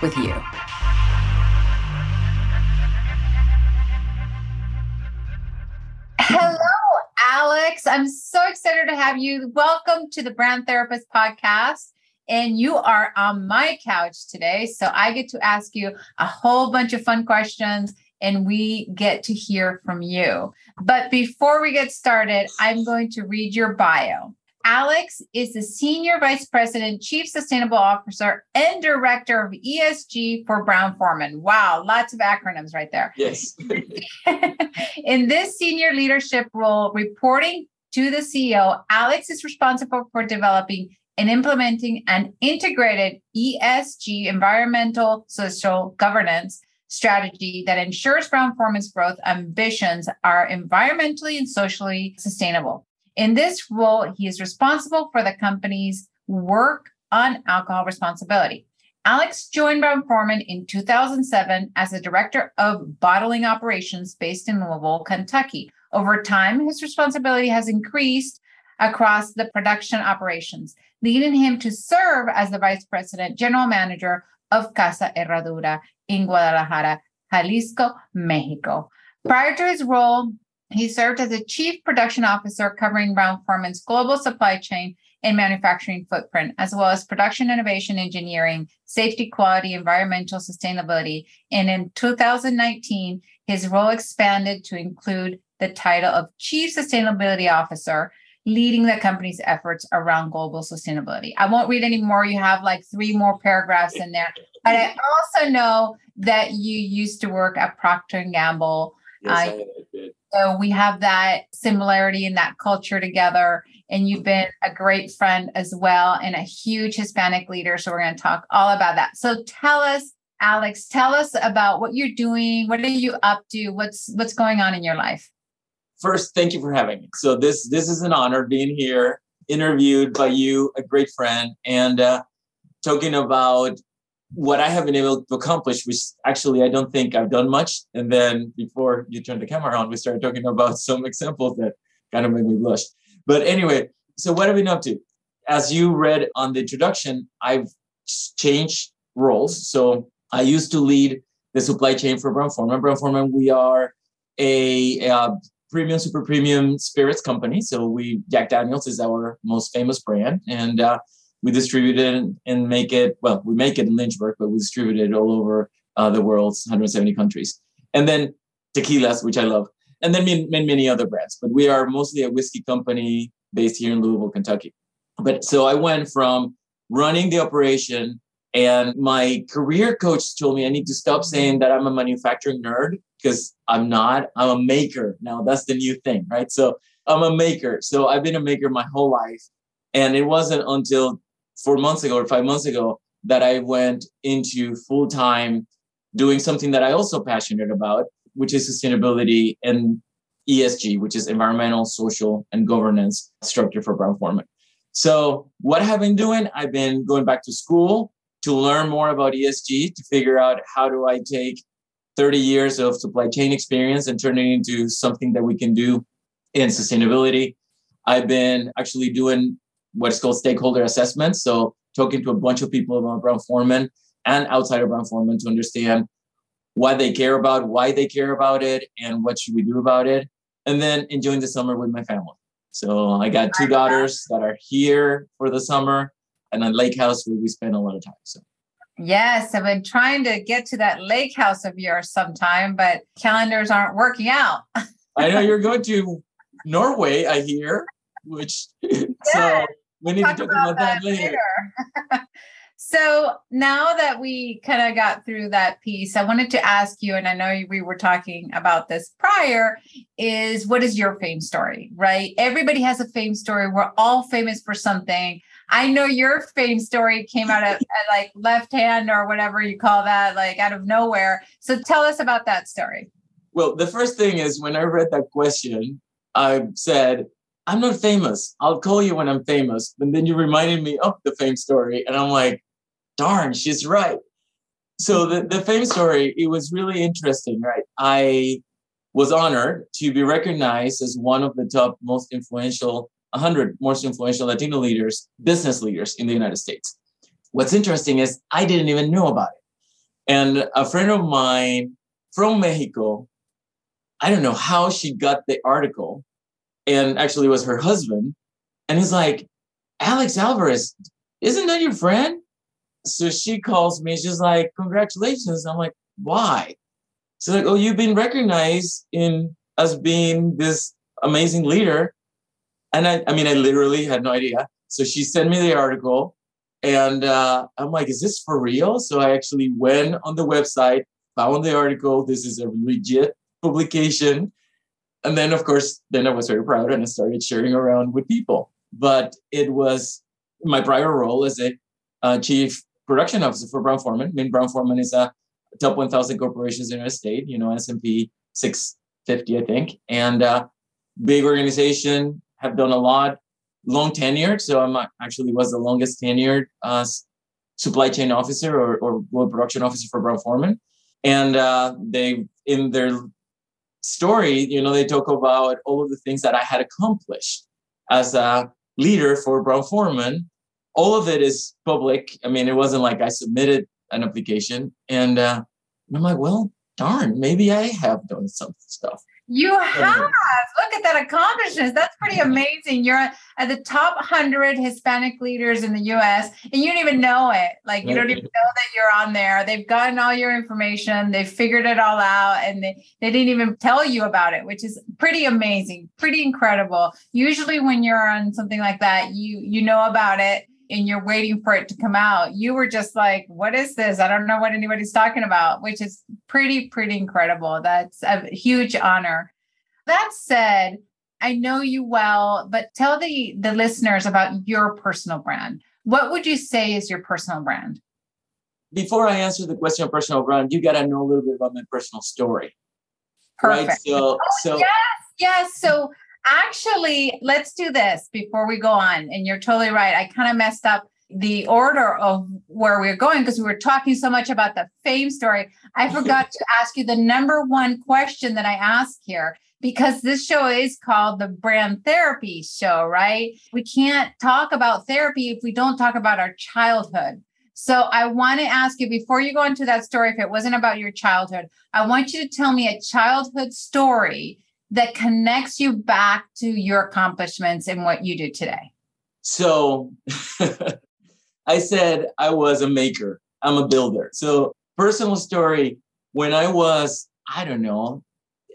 with you. Hello, Alex. I'm so excited to have you. Welcome to the Brand Therapist Podcast. And you are on my couch today. So I get to ask you a whole bunch of fun questions and we get to hear from you. But before we get started, I'm going to read your bio. Alex is the Senior Vice President, Chief Sustainable Officer, and Director of ESG for Brown Forman. Wow, lots of acronyms right there. Yes. In this senior leadership role, reporting to the CEO, Alex is responsible for developing and implementing an integrated ESG, environmental, social governance strategy that ensures Brown Forman's growth ambitions are environmentally and socially sustainable. In this role, he is responsible for the company's work on alcohol responsibility. Alex joined Brown Forman in 2007 as the director of bottling operations based in Louisville, Kentucky. Over time, his responsibility has increased across the production operations, leading him to serve as the vice president general manager of Casa Herradura in Guadalajara, Jalisco, Mexico. Prior to his role he served as a chief production officer covering Brown Forman's global supply chain and manufacturing footprint, as well as production innovation engineering, safety, quality, environmental sustainability. And in 2019, his role expanded to include the title of Chief Sustainability Officer, leading the company's efforts around global sustainability. I won't read any more. You have like three more paragraphs in there. But I also know that you used to work at Procter and Gamble. Yes, I did. So we have that similarity in that culture together. And you've been a great friend as well and a huge Hispanic leader. So we're going to talk all about that. So tell us, Alex, tell us about what you're doing. What are you up to? What's what's going on in your life? First, thank you for having me. So this this is an honor being here, interviewed by you, a great friend, and uh, talking about what I have been able to accomplish, which actually I don't think I've done much. And then before you turned the camera on, we started talking about some examples that kind of made me blush. But anyway, so what have we been up to? As you read on the introduction, I've changed roles. So I used to lead the supply chain for Brown Forman. Brown Forman, we are a, a premium, super premium spirits company. So we Jack Daniels is our most famous brand, and uh, we distribute it and make it well we make it in lynchburg but we distribute it all over uh, the world 170 countries. And then tequilas which i love and then many, many other brands but we are mostly a whiskey company based here in louisville kentucky. But so i went from running the operation and my career coach told me i need to stop saying that i'm a manufacturing nerd because i'm not i'm a maker. Now that's the new thing right? So i'm a maker. So i've been a maker my whole life and it wasn't until four months ago or five months ago that I went into full time doing something that I also passionate about, which is sustainability and ESG, which is environmental, social, and governance structure for Brown Forman. So, what I've been doing? I've been going back to school to learn more about ESG, to figure out how do I take 30 years of supply chain experience and turn it into something that we can do in sustainability. I've been actually doing what's called stakeholder assessment. So talking to a bunch of people about Brown Forman and outside of Brown Forman to understand what they care about, why they care about it, and what should we do about it. And then enjoying the summer with my family. So I got two daughters that are here for the summer and a lake house where we spend a lot of time. So Yes, I've been trying to get to that lake house of yours sometime, but calendars aren't working out. I know you're going to Norway, I hear, which yeah. so we need talk to talk about, about that, later. later. So now that we kind of got through that piece, I wanted to ask you, and I know we were talking about this prior, is what is your fame story, right? Everybody has a fame story. We're all famous for something. I know your fame story came out of uh, like left hand or whatever you call that, like out of nowhere. So tell us about that story. Well, the first thing is when I read that question, I said, I'm not famous. I'll call you when I'm famous. And then you reminded me of the fame story. And I'm like, darn, she's right. So the, the fame story, it was really interesting, right? I was honored to be recognized as one of the top most influential, 100 most influential Latino leaders, business leaders in the United States. What's interesting is I didn't even know about it. And a friend of mine from Mexico, I don't know how she got the article, and actually was her husband. And he's like, Alex Alvarez, isn't that your friend? So she calls me, she's like, Congratulations. I'm like, Why? She's like, Oh, you've been recognized in as being this amazing leader. And I, I mean, I literally had no idea. So she sent me the article and uh, I'm like, Is this for real? So I actually went on the website, found the article. This is a legit publication. And then, of course, then I was very proud and I started sharing around with people. But it was my prior role as a uh, chief production officer for Brown Forman. I mean, Brown Forman is a top 1,000 corporations in our state. You know, S&P 650, I think, and uh, big organization. Have done a lot, long tenured. So I'm actually was the longest tenured uh, supply chain officer or, or production officer for Brown Forman, and uh, they in their story, you know, they talk about all of the things that I had accomplished as a leader for Brown Forman all of it is public. I mean, it wasn't like I submitted an application, and, uh, I'm like, well, darn, maybe I have done some stuff. You have. Look at that accomplishment. That's pretty amazing. You're at the top 100 Hispanic leaders in the US and you don't even know it. Like you don't even know that you're on there. They've gotten all your information. They've figured it all out and they, they didn't even tell you about it, which is pretty amazing, pretty incredible. Usually when you're on something like that, you you know about it and you're waiting for it to come out, you were just like, what is this? I don't know what anybody's talking about, which is pretty, pretty incredible. That's a huge honor. That said, I know you well, but tell the, the listeners about your personal brand. What would you say is your personal brand? Before I answer the question of personal brand, you got to know a little bit about my personal story. Perfect. Right? So, oh, so yes, yes. So actually, let's do this before we go on. And you're totally right. I kind of messed up the order of where we are going because we were talking so much about the fame story. I forgot to ask you the number one question that I ask here because this show is called the brand therapy show, right? We can't talk about therapy if we don't talk about our childhood. So I want to ask you before you go into that story, if it wasn't about your childhood, I want you to tell me a childhood story that connects you back to your accomplishments and what you do today? So I said I was a maker, I'm a builder. So, personal story when I was, I don't know,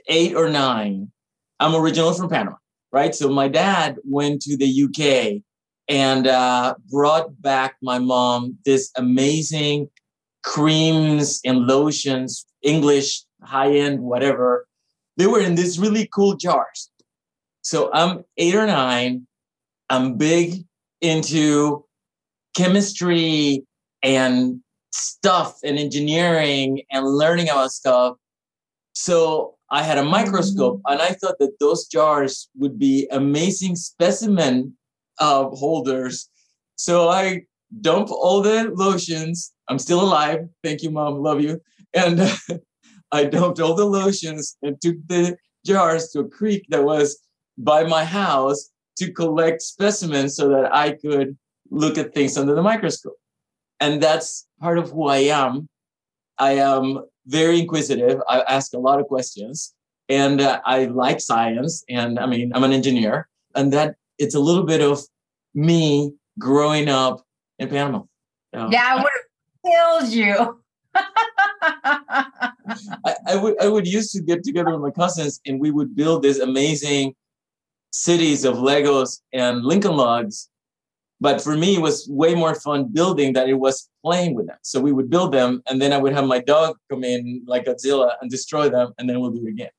eight or nine, I'm originally from Panama, right? So, my dad went to the UK and uh, brought back my mom this amazing creams and lotions, English, high end, whatever they were in these really cool jars. So I'm eight or nine. I'm big into chemistry and stuff and engineering and learning about stuff. So I had a microscope and I thought that those jars would be amazing specimen uh, holders. So I dump all the lotions. I'm still alive. Thank you, mom. Love you. And I dumped all the lotions and took the jars to a creek that was by my house to collect specimens so that I could look at things under the microscope. And that's part of who I am. I am very inquisitive. I ask a lot of questions and uh, I like science. And I mean, I'm an engineer, and that it's a little bit of me growing up in Panama. yeah, I would have killed you. I, I, would I would used to get together with my cousins and we would build these amazing cities of Legos and Lincoln logs. But for me, it was way more fun building than it was playing with them. So we would build them, and then I would have my dog come in like Godzilla and destroy them, and then we'll do it again.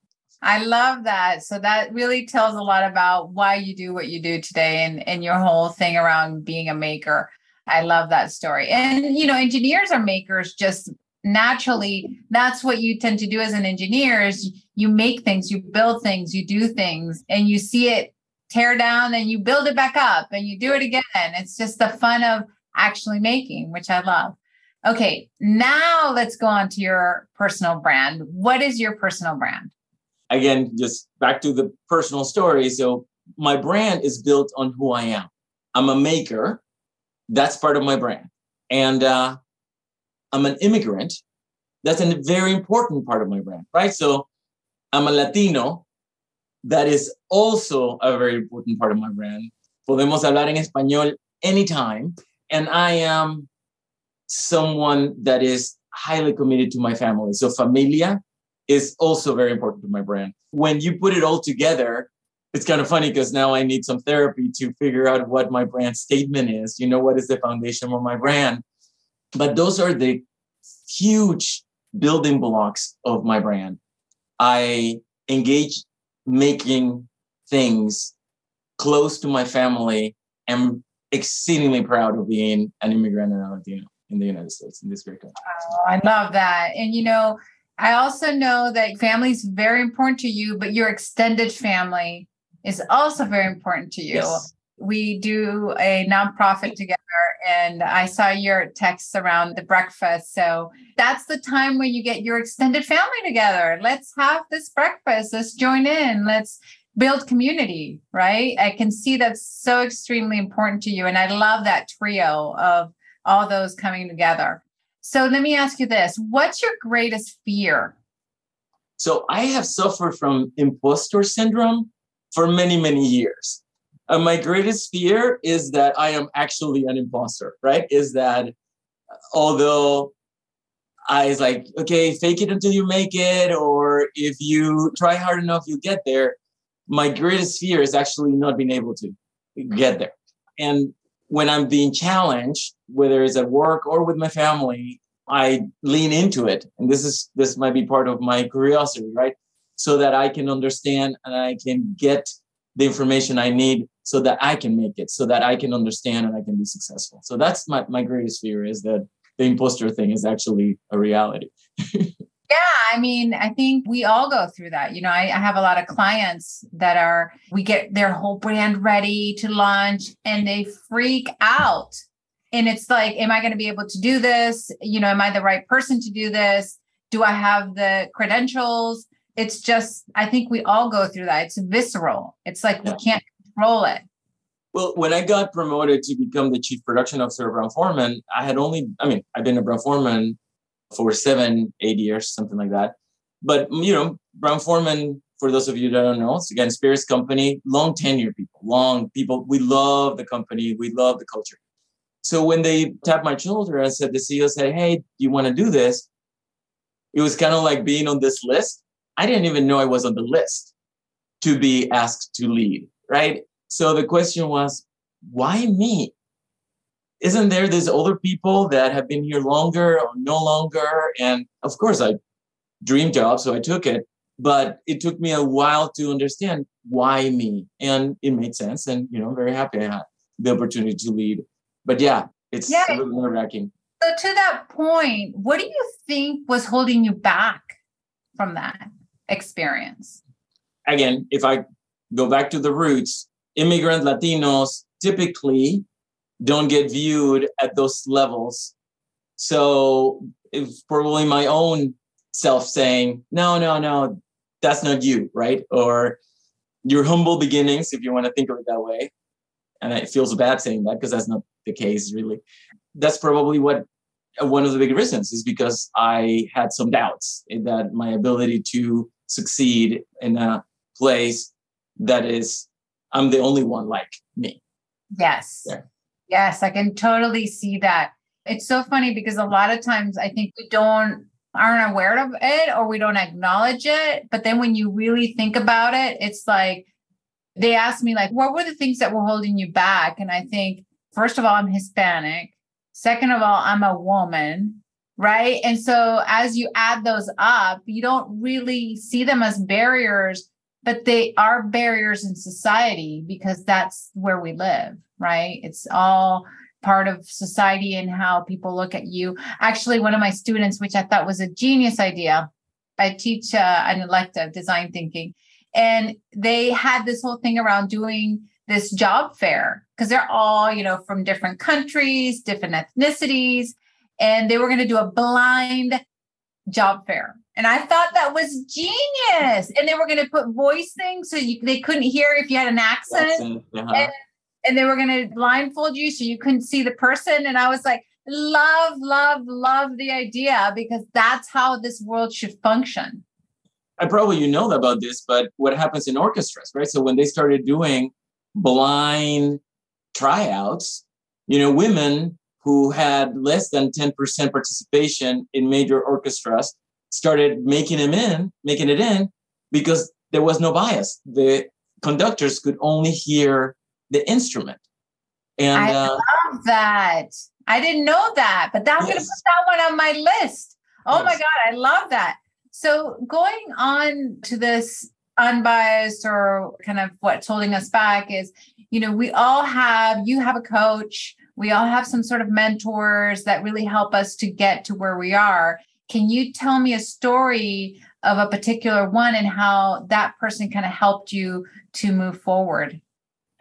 I love that. So that really tells a lot about why you do what you do today and, and your whole thing around being a maker. I love that story. And, you know, engineers are makers just naturally. That's what you tend to do as an engineer is you make things, you build things, you do things, and you see it tear down and you build it back up and you do it again. It's just the fun of actually making, which I love. Okay, now let's go on to your personal brand. What is your personal brand? Again, just back to the personal story. So, my brand is built on who I am. I'm a maker. That's part of my brand. And uh, I'm an immigrant. That's a very important part of my brand, right? So, I'm a Latino that is also a very important part of my brand. Podemos hablar en español anytime. And I am someone that is highly committed to my family. So, familia is also very important to my brand. When you put it all together, it's kind of funny because now I need some therapy to figure out what my brand statement is. You know, what is the foundation of my brand? But those are the huge building blocks of my brand. I engage making things close to my family and exceedingly proud of being an immigrant and a Latino in the United States in this great country. Oh, I love that. And you know, I also know that family is very important to you, but your extended family is also very important to you. Yes. We do a nonprofit together, and I saw your texts around the breakfast. So that's the time when you get your extended family together. Let's have this breakfast. Let's join in. Let's build community, right? I can see that's so extremely important to you. And I love that trio of all those coming together. So let me ask you this what's your greatest fear? So I have suffered from imposter syndrome for many, many years. Uh, my greatest fear is that I am actually an imposter, right? Is that although I was like, okay, fake it until you make it, or if you try hard enough, you'll get there. My greatest fear is actually not being able to get there. And when I'm being challenged, whether it's at work or with my family, I lean into it. And this is this might be part of my curiosity, right? So that I can understand and I can get the information I need so that I can make it, so that I can understand and I can be successful. So that's my, my greatest fear is that the imposter thing is actually a reality. Yeah, I mean, I think we all go through that. You know, I, I, have a lot of clients that are, we get their whole brand ready to launch and they freak out. And it's like, am I going to be able to do this? You know, am I the right person to do this? Do I have the credentials? It's just, I think we all go through that. It's visceral. It's like yeah. we can't control it. Well, when I got promoted to become the chief production officer of Brown Forman, I had only, I mean, I've been a Brown Forman for seven, eight years, something like that. But, you know, Brown Forman, for those of you that don't know, it's again, spirits company, long tenure people, long people. We love the company, we love the culture. So when they tapped my shoulder and said, the CEO said, hey, do you want to do this? It was kind of like being on this list. I didn't even know I was on the list to be asked to lead, right? So the question was, why me? Isn't there these older people that have been here longer or no longer? And of course, I dream job, so I took it. But it took me a while to understand why me, and it made sense. And you know, I'm very happy I had the opportunity to lead. But yeah, it's yeah. a little nerve wracking. So to that point, what do you think was holding you back from that experience? Again, if I go back to the roots, immigrant Latinos typically don't get viewed at those levels. So it's probably my own self saying, no, no, no, that's not you, right? Or your humble beginnings, if you want to think of it that way. And it feels bad saying that because that's not the case, really. That's probably what uh, one of the big reasons is because I had some doubts in that my ability to succeed in a place that is I'm the only one like me. Yes. Yeah. Yes, I can totally see that. It's so funny because a lot of times I think we don't aren't aware of it or we don't acknowledge it. But then when you really think about it, it's like they asked me like, what were the things that were holding you back? And I think first of all, I'm Hispanic. Second of all, I'm a woman, right? And so as you add those up, you don't really see them as barriers, but they are barriers in society because that's where we live, right? It's all part of society and how people look at you. Actually, one of my students, which I thought was a genius idea, I teach uh, an elective design thinking, and they had this whole thing around doing this job fair because they're all, you know, from different countries, different ethnicities, and they were going to do a blind job fair. And I thought that was genius. And they were going to put voice things so you, they couldn't hear if you had an accent. uh-huh. and, and they were going to blindfold you so you couldn't see the person. And I was like, love, love, love the idea because that's how this world should function. I probably you know about this, but what happens in orchestras, right? So when they started doing blind tryouts, you know, women who had less than 10% participation in major orchestras started making them in, making it in because there was no bias. The conductors could only hear the instrument. And I uh, love that. I didn't know that, but I'm yes. going to put that one on my list. Oh yes. my God, I love that. So going on to this unbiased or kind of what's holding us back is, you know, we all have, you have a coach, we all have some sort of mentors that really help us to get to where we are. Can you tell me a story of a particular one and how that person kind of helped you to move forward?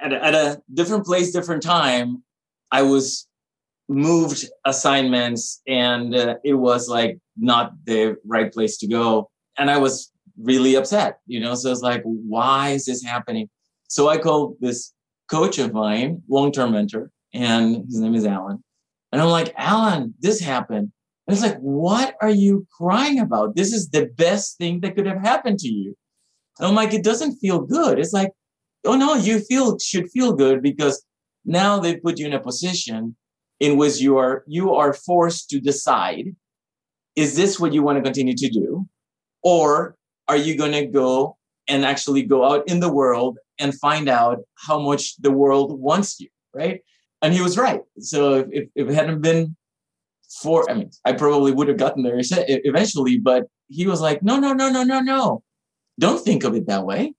At a, at a different place, different time, I was moved assignments and uh, it was like not the right place to go. And I was really upset, you know. So it's like, why is this happening? So I called this coach of mine, long term mentor, and his name is Alan. And I'm like, Alan, this happened. And it's like, what are you crying about? This is the best thing that could have happened to you. And I'm like, it doesn't feel good. It's like, oh no, you feel should feel good because now they put you in a position in which you are you are forced to decide is this what you want to continue to do or are you going to go and actually go out in the world and find out how much the world wants you right and he was right so if, if it hadn't been for i mean i probably would have gotten there eventually but he was like no no no no no no. Don't think of it that way.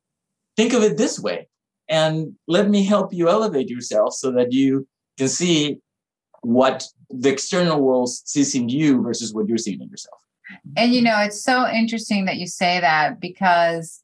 Think of it this way. And let me help you elevate yourself so that you can see what the external world sees in you versus what you're seeing in yourself. And you know, it's so interesting that you say that because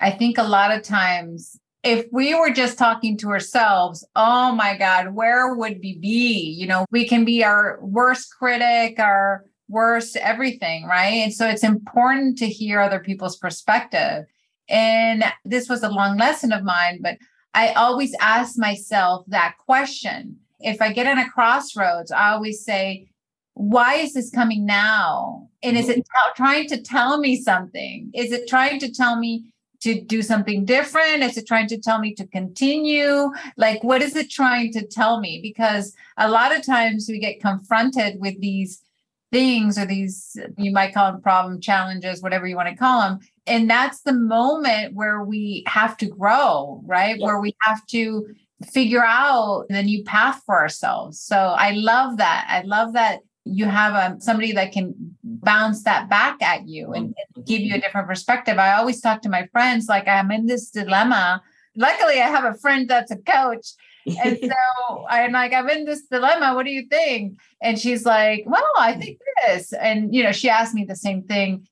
I think a lot of times if we were just talking to ourselves, oh my God, where would we be? You know, we can be our worst critic, our worst everything, right? And so it's important to hear other people's perspective. And this was a long lesson of mine, but I always ask myself that question if I get in a crossroads, I always say, why is this coming now? And is it mm-hmm. t- trying to tell me something? Is it trying to tell me to do something different? Is it trying to tell me to continue? Like, what is it trying to tell me? Because a lot of times we get confronted with these things or these, you might call them problem challenges, whatever you want to call them. And that's the moment where we have to grow, right? Yeah. Where we have to figure out the new path for ourselves. So I love that. I love that you have um, somebody that can bounce that back at you and, and give you a different perspective. I always talk to my friends like I'm in this dilemma. Luckily, I have a friend that's a coach. and so I'm like, I'm in this dilemma. What do you think? And she's like, Well, I think this. And you know, she asked me the same thing.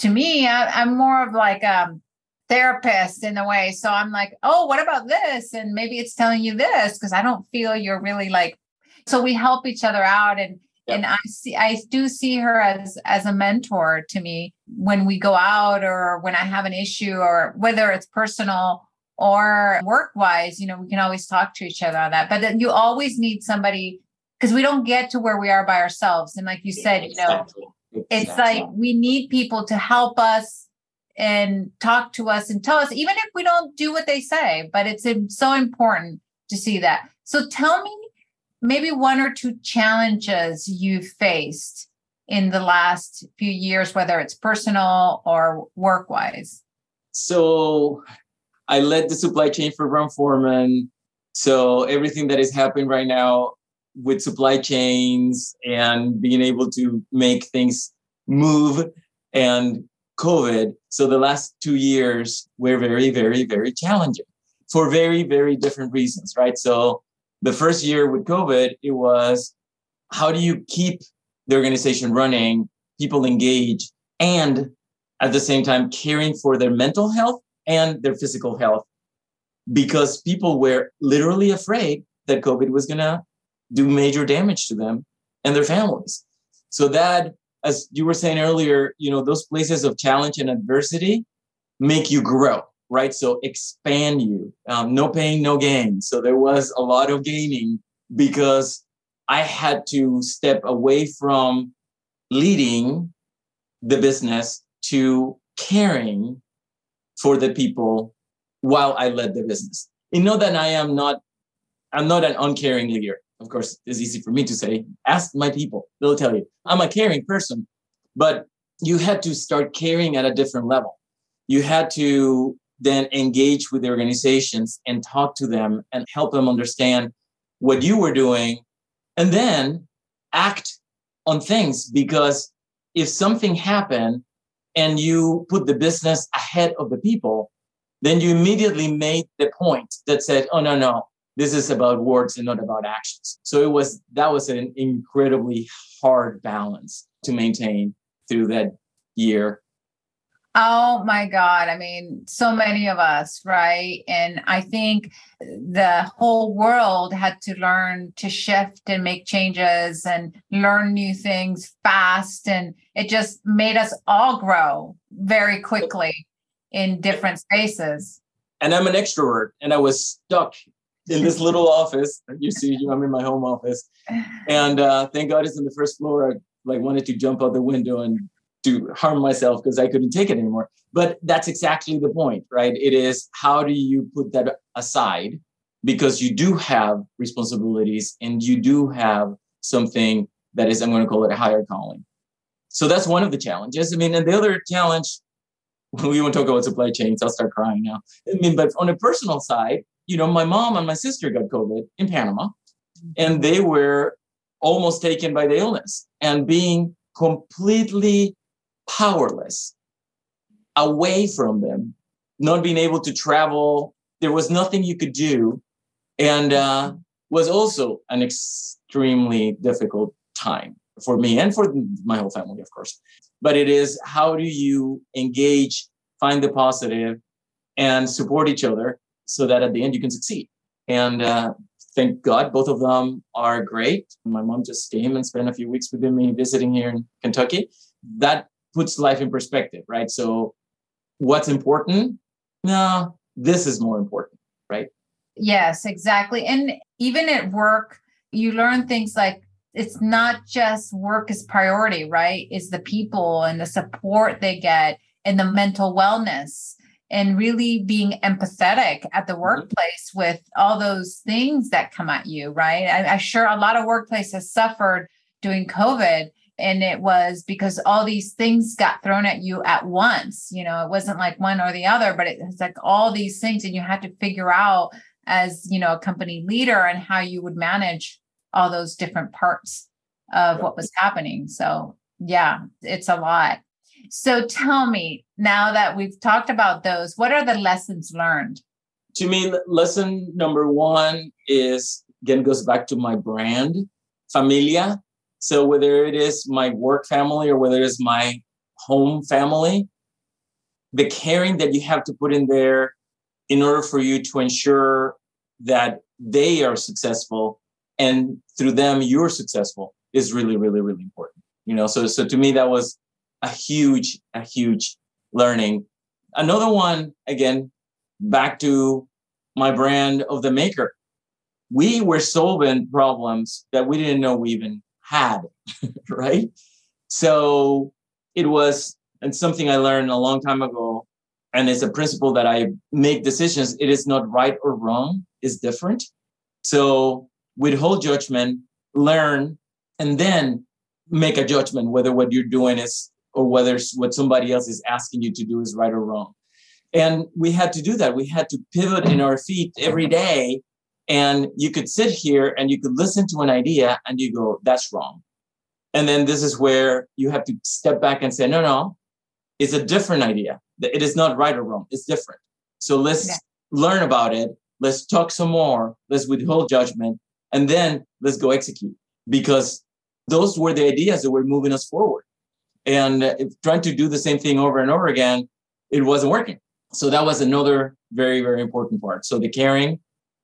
To me, I, am more of like a therapist in a way. So I'm like, oh, what about this? And maybe it's telling you this because I don't feel you're really like. So we help each other out, and yep. and I see I do see her as as a mentor to me when we go out or when I have an issue or whether it's personal or work wise. You know, we can always talk to each other on that. But then you always need somebody because we don't get to where we are by ourselves. And like you said, you know, it's like we need people to help us and talk to us and tell us, even if we don't do what they say, but it's so important to see that. So tell me maybe one or two challenges you've faced in the last few years, whether it's personal or work wise. So I led the supply chain for Brown Forman So everything that is happening right now with supply chains and being able to make things move and COVID. So the last two years were very, very, very challenging for very, very different reasons, right? So the first year with COVID, it was how do you keep the organization running, people engaged, and at the same time caring for their mental health and their physical health because people were literally afraid that COVID was going to do major damage to them and their families. So that, as you were saying earlier, you know, those places of challenge and adversity make you grow, right? So expand you. Um, no pain, no gain. So there was a lot of gaining because I had to step away from leading the business to caring for the people while I led the business. You know that I am not, I'm not an uncaring leader. Of course, it's easy for me to say. Ask my people; they'll tell you I'm a caring person. But you had to start caring at a different level. You had to then engage with the organizations and talk to them and help them understand what you were doing, and then act on things because if something happened and you put the business ahead of the people, then you immediately made the point that said, oh, no, no, this is about words and not about actions. So it was, that was an incredibly hard balance to maintain through that year. Oh my God. I mean, so many of us, right? And I think the whole world had to learn to shift and make changes and learn new things fast. And it just made us all grow very quickly in different spaces. And I'm an extrovert, and I was stuck in this little office. You see, I'm in my home office, and uh, thank God it's in the first floor. I like wanted to jump out the window and to harm myself because I couldn't take it anymore. But that's exactly the point, right? It is how do you put that aside because you do have responsibilities and you do have something that is, I'm going to call it a higher calling. So that's one of the challenges. I mean, and the other challenge we won't talk about supply chains. I'll start crying now. I mean, but on a personal side, you know, my mom and my sister got COVID in Panama, and they were almost taken by the illness and being completely powerless away from them, not being able to travel. There was nothing you could do, and uh, was also an extremely difficult time for me and for my whole family, of course but it is how do you engage, find the positive, and support each other so that at the end you can succeed. And uh, thank God both of them are great. My mom just came and spent a few weeks with me visiting here in Kentucky. That puts life in perspective, right? So, what's important? No, this is more important, right? Yes, exactly. And even at work, you learn things like it's not just work as priority, right? It's the people and the support they get and the mental wellness and really being empathetic at the mm-hmm. workplace with all those things that come at you, right? I'm sure a lot of workplaces suffered during COVID and it was because all these things got thrown at you at once you know it wasn't like one or the other but it, it's like all these things and you had to figure out as you know a company leader and how you would manage all those different parts of what was happening. So, yeah, it's a lot. So, tell me now that we've talked about those, what are the lessons learned? To me, lesson number one is again goes back to my brand, familia. So, whether it is my work family or whether it is my home family, the caring that you have to put in there in order for you to ensure that they are successful and through them you're successful is really really really important you know? So so to me that was a huge a huge learning. Another one again back to my brand of the maker. We were solving problems that we didn't know we even had right so it was and something i learned a long time ago and it's a principle that i make decisions it is not right or wrong it's different so withhold judgment, learn, and then make a judgment whether what you're doing is or whether what somebody else is asking you to do is right or wrong. And we had to do that. We had to pivot in our feet every day And you could sit here and you could listen to an idea and you go, that's wrong. And then this is where you have to step back and say, no, no, it's a different idea. It is not right or wrong. It's different. So let's yeah. learn about it. Let's talk some more. Let's withhold judgment. And then let's go execute because those were the ideas that were moving us forward. And trying to do the same thing over and over again, it wasn't working. So that was another very, very important part. So the caring,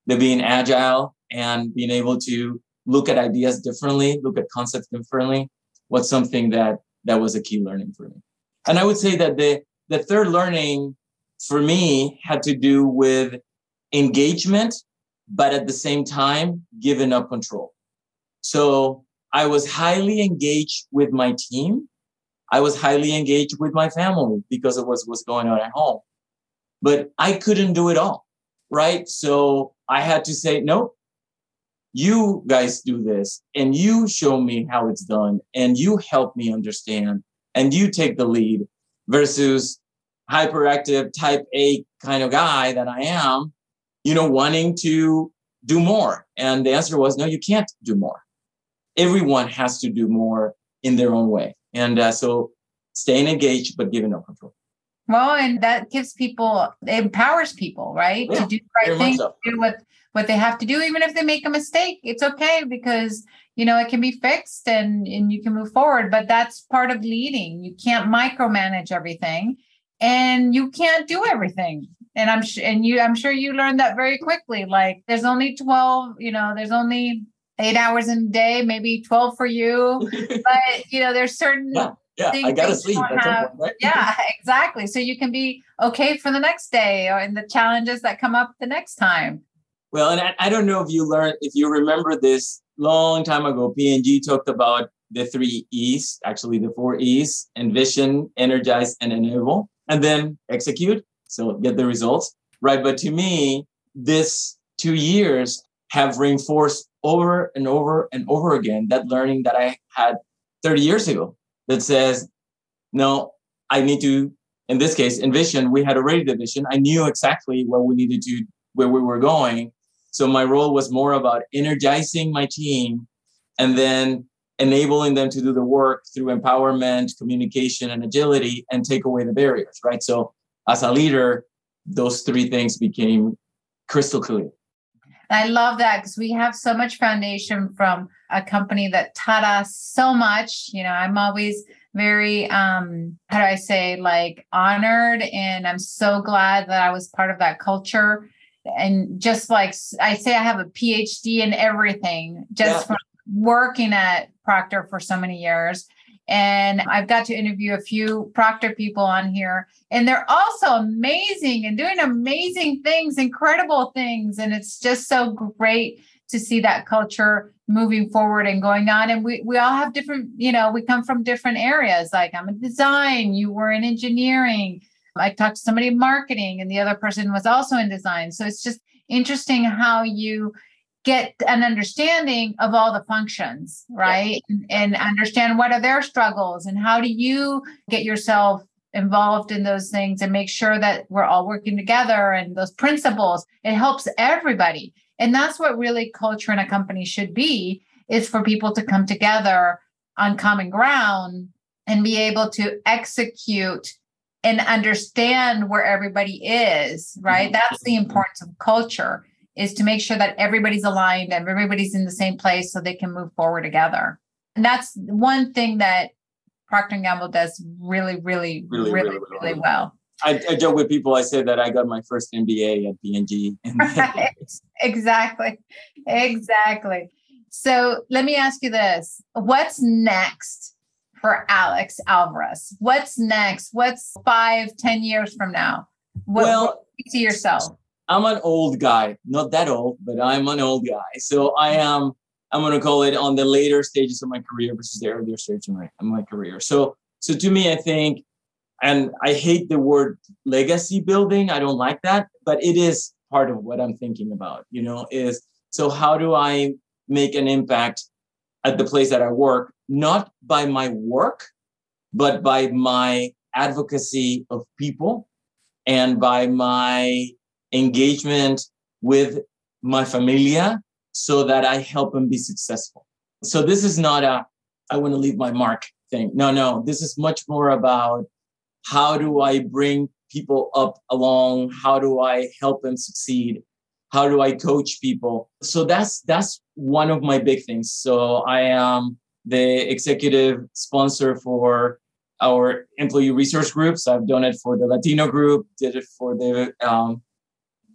the being agile, and being able to look at ideas differently, look at concepts differently, was something that that was a key learning for me. And I would say that the the third learning for me had to do with engagement, but at the same time, giving up control. So I was highly engaged with my team. I was highly engaged with my family because of what was going on at home. But I couldn't do it all, right? So I had to say, no, you guys do this and you show me how it's done and you help me understand and you take the lead versus hyperactive type A kind of guy that I am, you know, wanting to do more. And the answer was, no, you can't do more. Everyone has to do more in their own way. And uh, so staying engaged, but giving up control. Well, and that gives people, empowers people, right? Yeah, to do the right thing, so. do what, what they have to do, even if they make a mistake. It's okay because, you know, it can be fixed and, and you can move forward. But that's part of leading. You can't micromanage everything and you can't do everything and i'm sure and you i'm sure you learned that very quickly like there's only 12 you know there's only eight hours in a day maybe 12 for you but you know there's certain yeah, yeah i gotta sleep have, point, right? yeah exactly so you can be okay for the next day or in the challenges that come up the next time well and I, I don't know if you learned if you remember this long time ago P&G talked about the three e's actually the four e's envision energize and enable and then execute. So get the results, right? But to me, this two years have reinforced over and over and over again that learning that I had 30 years ago that says, no, I need to, in this case, envision, we had already the vision. I knew exactly what we needed to, where we were going. So my role was more about energizing my team and then enabling them to do the work through empowerment, communication, and agility and take away the barriers, right? So as a leader, those three things became crystal clear. I love that because we have so much foundation from a company that taught us so much. You know, I'm always very um how do I say like honored and I'm so glad that I was part of that culture and just like I say I have a PhD in everything just yeah. from working at Procter for so many years. And I've got to interview a few Procter people on here, and they're also amazing and doing amazing things, incredible things. And it's just so great to see that culture moving forward and going on. And we, we all have different, you know, we come from different areas. Like I'm in design, you were in engineering. I talked to somebody in marketing, and the other person was also in design. So it's just interesting how you get an understanding of all the functions right? And, and understand what are their struggles and how do you get yourself involved in those things and make sure that we're all working together and those principles. It helps everybody. And that's what really culture in a company should be is for people to come together on common ground and be able to execute and understand where everybody is right? Mm-hmm. that's the importance of culture is to make sure that everybody's aligned and everybody's in the same place so they can move forward together. And that's one thing that Procter & Gamble does really, really, really, really, really, well. I, I, joke with people. I say that I got my first MBA at P&G. Exactly. Exactly. So let me ask you this. What's next for Alex Alvarez? What's next? What's five, ten years from now? What, well, what you see yourself? I'm an old guy, not that old, but I'm an old guy. So I am, I'm going to call it on the later stages of my career versus the earlier stage of my, of my career. So, so to me, I think, and I hate the word legacy building. I don't like that, but it is part of what I'm thinking about, you know, is so how do I make an impact at the place that I work, not by my work, but by my advocacy of people and by my engagement with my familia so that I help them be successful. So this is not a I want to leave my mark thing. No, no, this is much more about how do I bring people up along? How do I help them succeed? How do I coach people? So that's that's one of my big things. So I am the executive sponsor for our employee resource groups. I've done it for the Latino group, did it for the um,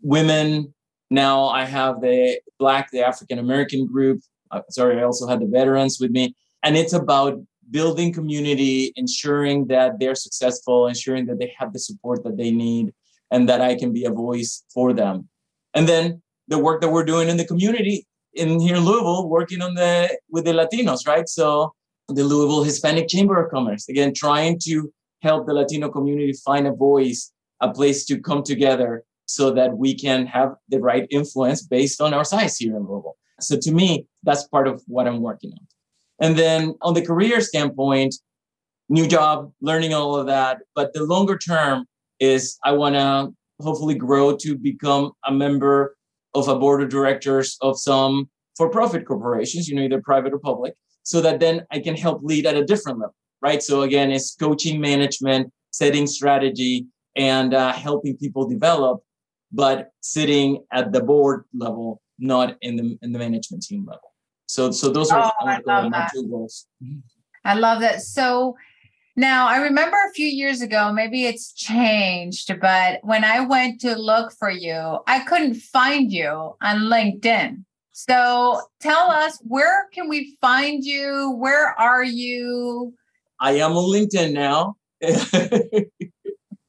women. Now I have the Black, the African American group. Uh, sorry, I also had the veterans with me. And it's about building community, ensuring that they're successful, ensuring that they have the support that they need, and that I can be a voice for them. And then the work that we're doing in the community in here in Louisville, working on the with the Latinos, right? So the Louisville Hispanic Chamber of Commerce, again, trying to help the Latino community find a voice, a place to come together so that we can have the right influence based on our size here in Louisville. So to me, that's part of what I'm working on. And then on the career standpoint, new job, learning all of that. But the longer term is I want to hopefully grow to become a member of a board of directors of some for profit corporations, you know, either private or public, so that then I can help lead at a different level, right? So again, it's coaching management, setting strategy, and uh, helping people develop, but sitting at the board level, not in the in the management team level. So, so those are oh, I love my two goals. Mm-hmm. I love that. So now I remember a few years ago, maybe it's changed, but when I went to look for you, I couldn't find you on LinkedIn. So tell us where can we find you? Where are you? I am on LinkedIn now.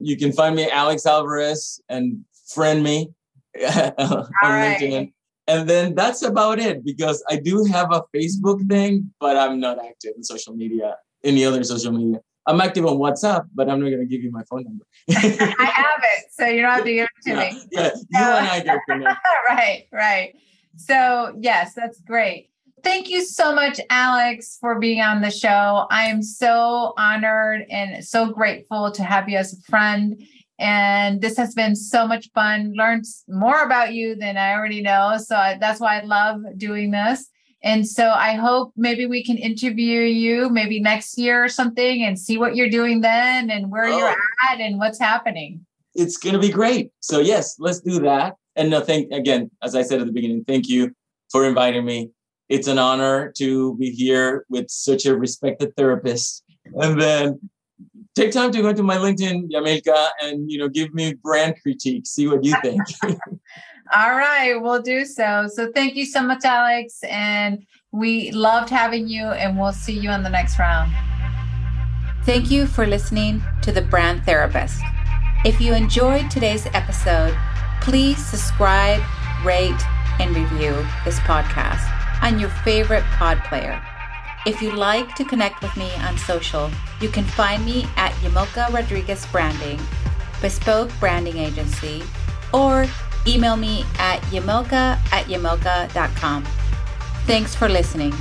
you can find me Alex Alvarez and friend me on right. LinkedIn and then that's about it because I do have a Facebook thing, but I'm not active in social media, any other social media. I'm active on WhatsApp, but I'm not going to give you my phone number. I have it, so you don't have to give it to yeah, me. Yeah, you and I get connected. right, right. So yes, that's great. Thank you so much, Alex, for being on the show. I am so honored and so grateful to have you as a friend and this has been so much fun. Learned more about you than I already know. So I, that's why I love doing this. And so I hope maybe we can interview you maybe next year or something and see what you're doing then and where oh. you're at and what's happening. It's going to be great. So, yes, let's do that. And no, thank again, as I said at the beginning, thank you for inviting me. It's an honor to be here with such a respected therapist. And then take time to go to my LinkedIn, Yamilka, and you know, give me brand critique. See what you think. All right, we'll do so. So thank you so much, Alex, and we loved having you, and we'll see you on the next round. Thank you for listening to the Brand Therapist. If you enjoyed today's episode, please subscribe, rate, and review this podcast on your favorite pod player. If you'd like to connect with me on social, you can find me at Yamilka Rodriguez Branding, Bespoke Branding Agency, or email me at yamilka at yamilka.com. Thanks for listening.